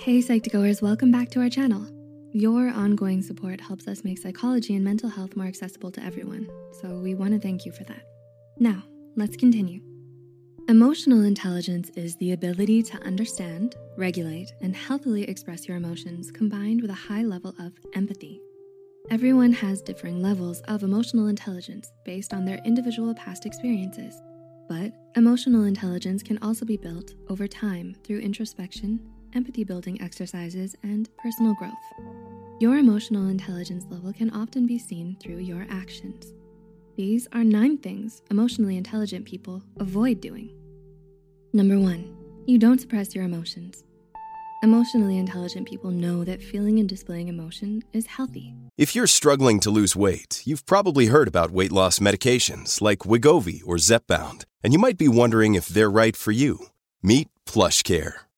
Hey Psych2Goers, welcome back to our channel. Your ongoing support helps us make psychology and mental health more accessible to everyone, so we wanna thank you for that. Now, let's continue. Emotional intelligence is the ability to understand, regulate, and healthily express your emotions combined with a high level of empathy. Everyone has differing levels of emotional intelligence based on their individual past experiences, but emotional intelligence can also be built over time through introspection, empathy building exercises, and personal growth. Your emotional intelligence level can often be seen through your actions. These are nine things emotionally intelligent people avoid doing. Number one, you don't suppress your emotions. Emotionally intelligent people know that feeling and displaying emotion is healthy. If you're struggling to lose weight, you've probably heard about weight loss medications like Wegovy or Zepbound, and you might be wondering if they're right for you. Meet PlushCare,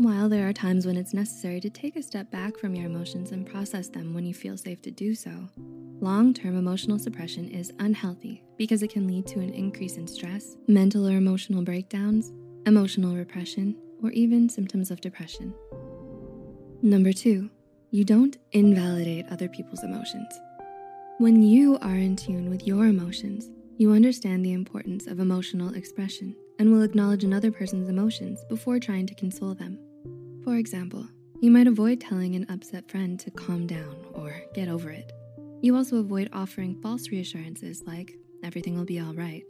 While there are times when it's necessary to take a step back from your emotions and process them when you feel safe to do so, long term emotional suppression is unhealthy because it can lead to an increase in stress, mental or emotional breakdowns, emotional repression, or even symptoms of depression. Number two, you don't invalidate other people's emotions. When you are in tune with your emotions, you understand the importance of emotional expression and will acknowledge another person's emotions before trying to console them. For example, you might avoid telling an upset friend to calm down or get over it. You also avoid offering false reassurances like, everything will be all right.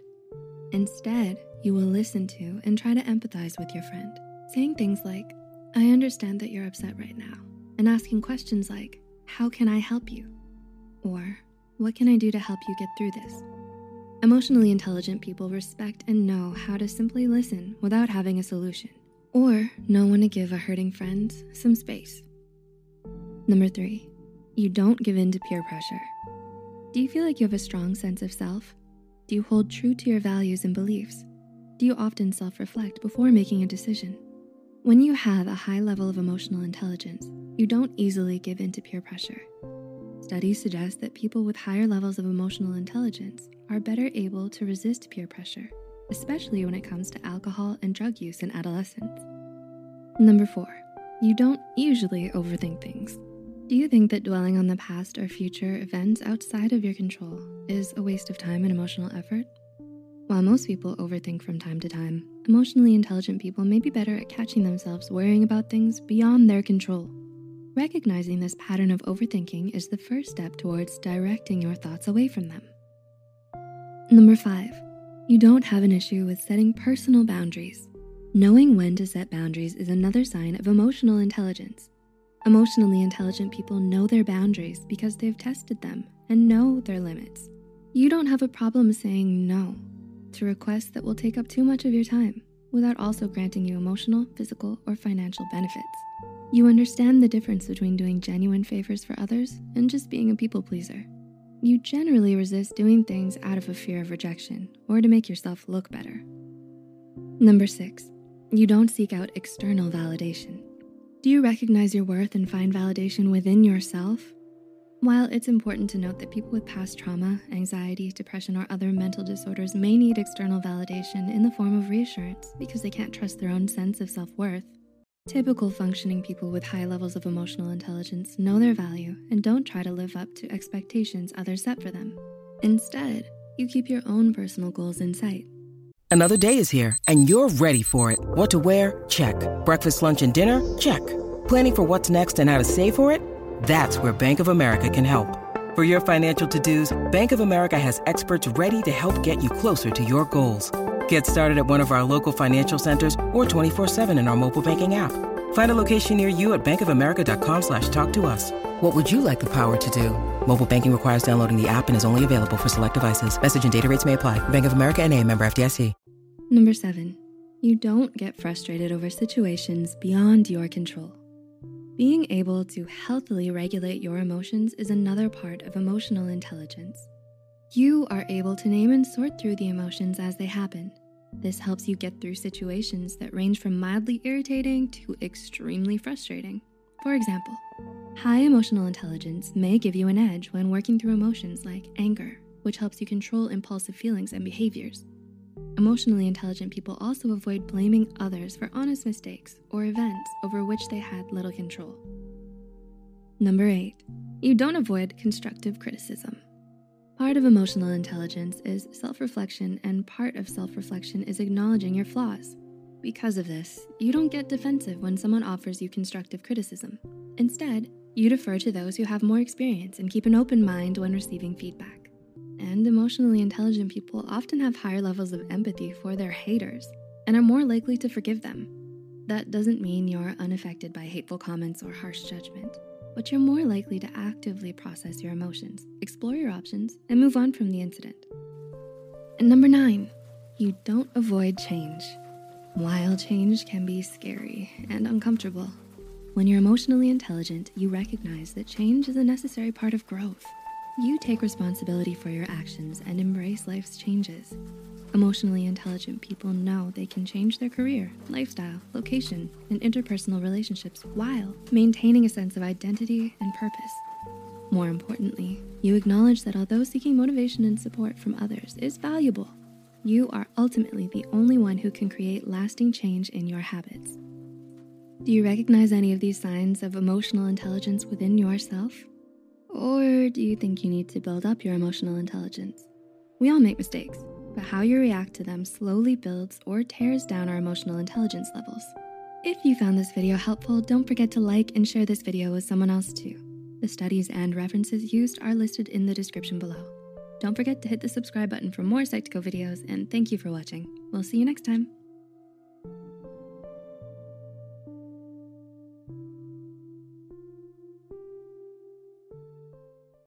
Instead, you will listen to and try to empathize with your friend, saying things like, I understand that you're upset right now, and asking questions like, how can I help you? Or, what can I do to help you get through this? Emotionally intelligent people respect and know how to simply listen without having a solution, or know when to give a hurting friend some space. Number three, you don't give in to peer pressure. Do you feel like you have a strong sense of self? Do you hold true to your values and beliefs? Do you often self-reflect before making a decision? When you have a high level of emotional intelligence, you don't easily give in to peer pressure. Studies suggest that people with higher levels of emotional intelligence are better able to resist peer pressure, especially when it comes to alcohol and drug use in adolescence. Number four, you don't usually overthink things. Do you think that dwelling on the past or future events outside of your control is a waste of time and emotional effort? While most people overthink from time to time, emotionally intelligent people may be better at catching themselves worrying about things beyond their control. Recognizing this pattern of overthinking is the first step towards directing your thoughts away from them. Number five, you don't have an issue with setting personal boundaries. Knowing when to set boundaries is another sign of emotional intelligence. Emotionally intelligent people know their boundaries because they've tested them and know their limits. You don't have a problem saying no to requests that will take up too much of your time without also granting you emotional, physical, or financial benefits. You understand the difference between doing genuine favors for others and just being a people pleaser. You generally resist doing things out of a fear of rejection or to make yourself look better. Number six, you don't seek out external validation. Do you recognize your worth and find validation within yourself? While it's important to note that people with past trauma, anxiety, depression, or other mental disorders may need external validation in the form of reassurance because they can't trust their own sense of self-worth, Typical functioning people with high levels of emotional intelligence know their value and don't try to live up to expectations others set for them. Instead, you keep your own personal goals in sight. Another day is here and you're ready for it. What to wear? Check. Breakfast, lunch, and dinner? Check. Planning for what's next and how to save for it? That's where Bank of America can help. For your financial to-dos, Bank of America has experts ready to help get you closer to your goals. Get started at one of our local financial centers or 24-7 in our mobile banking app. Find a location near you at bankofamerica.com slash talk to us. What would you like the power to do? Mobile banking requires downloading the app and is only available for select devices. Message and data rates may apply. Bank of America and a member FDIC. Number seven, you don't get frustrated over situations beyond your control. Being able to healthily regulate your emotions is another part of emotional intelligence. You are able to name and sort through the emotions as they happen This helps you get through situations that range from mildly irritating to extremely frustrating. For example, high emotional intelligence may give you an edge when working through emotions like anger, which helps you control impulsive feelings and behaviors. Emotionally intelligent people also avoid blaming others for honest mistakes or events over which they had little control. Number eight, you don't avoid constructive criticism. Part of emotional intelligence is self reflection, and part of self reflection is acknowledging your flaws. Because of this, you don't get defensive when someone offers you constructive criticism. Instead, you defer to those who have more experience and keep an open mind when receiving feedback. And emotionally intelligent people often have higher levels of empathy for their haters and are more likely to forgive them. That doesn't mean you're unaffected by hateful comments or harsh judgment, but you're more likely to actively process your emotions, explore your options, and move on from the incident. And number nine, you don't avoid change. While change can be scary and uncomfortable, when you're emotionally intelligent, you recognize that change is a necessary part of growth. You take responsibility for your actions and embrace life's changes. Emotionally intelligent people know they can change their career, lifestyle, location, and interpersonal relationships while maintaining a sense of identity and purpose. More importantly, you acknowledge that although seeking motivation and support from others is valuable, you are ultimately the only one who can create lasting change in your habits. Do you recognize any of these signs of emotional intelligence within yourself? Or do you think you need to build up your emotional intelligence? We all make mistakes, but how you react to them slowly builds or tears down our emotional intelligence levels. If you found this video helpful, don't forget to like and share this video with someone else too. The studies and references used are listed in the description below. Don't forget to hit the subscribe button for more Psych2Go videos and thank you for watching. We'll see you next time.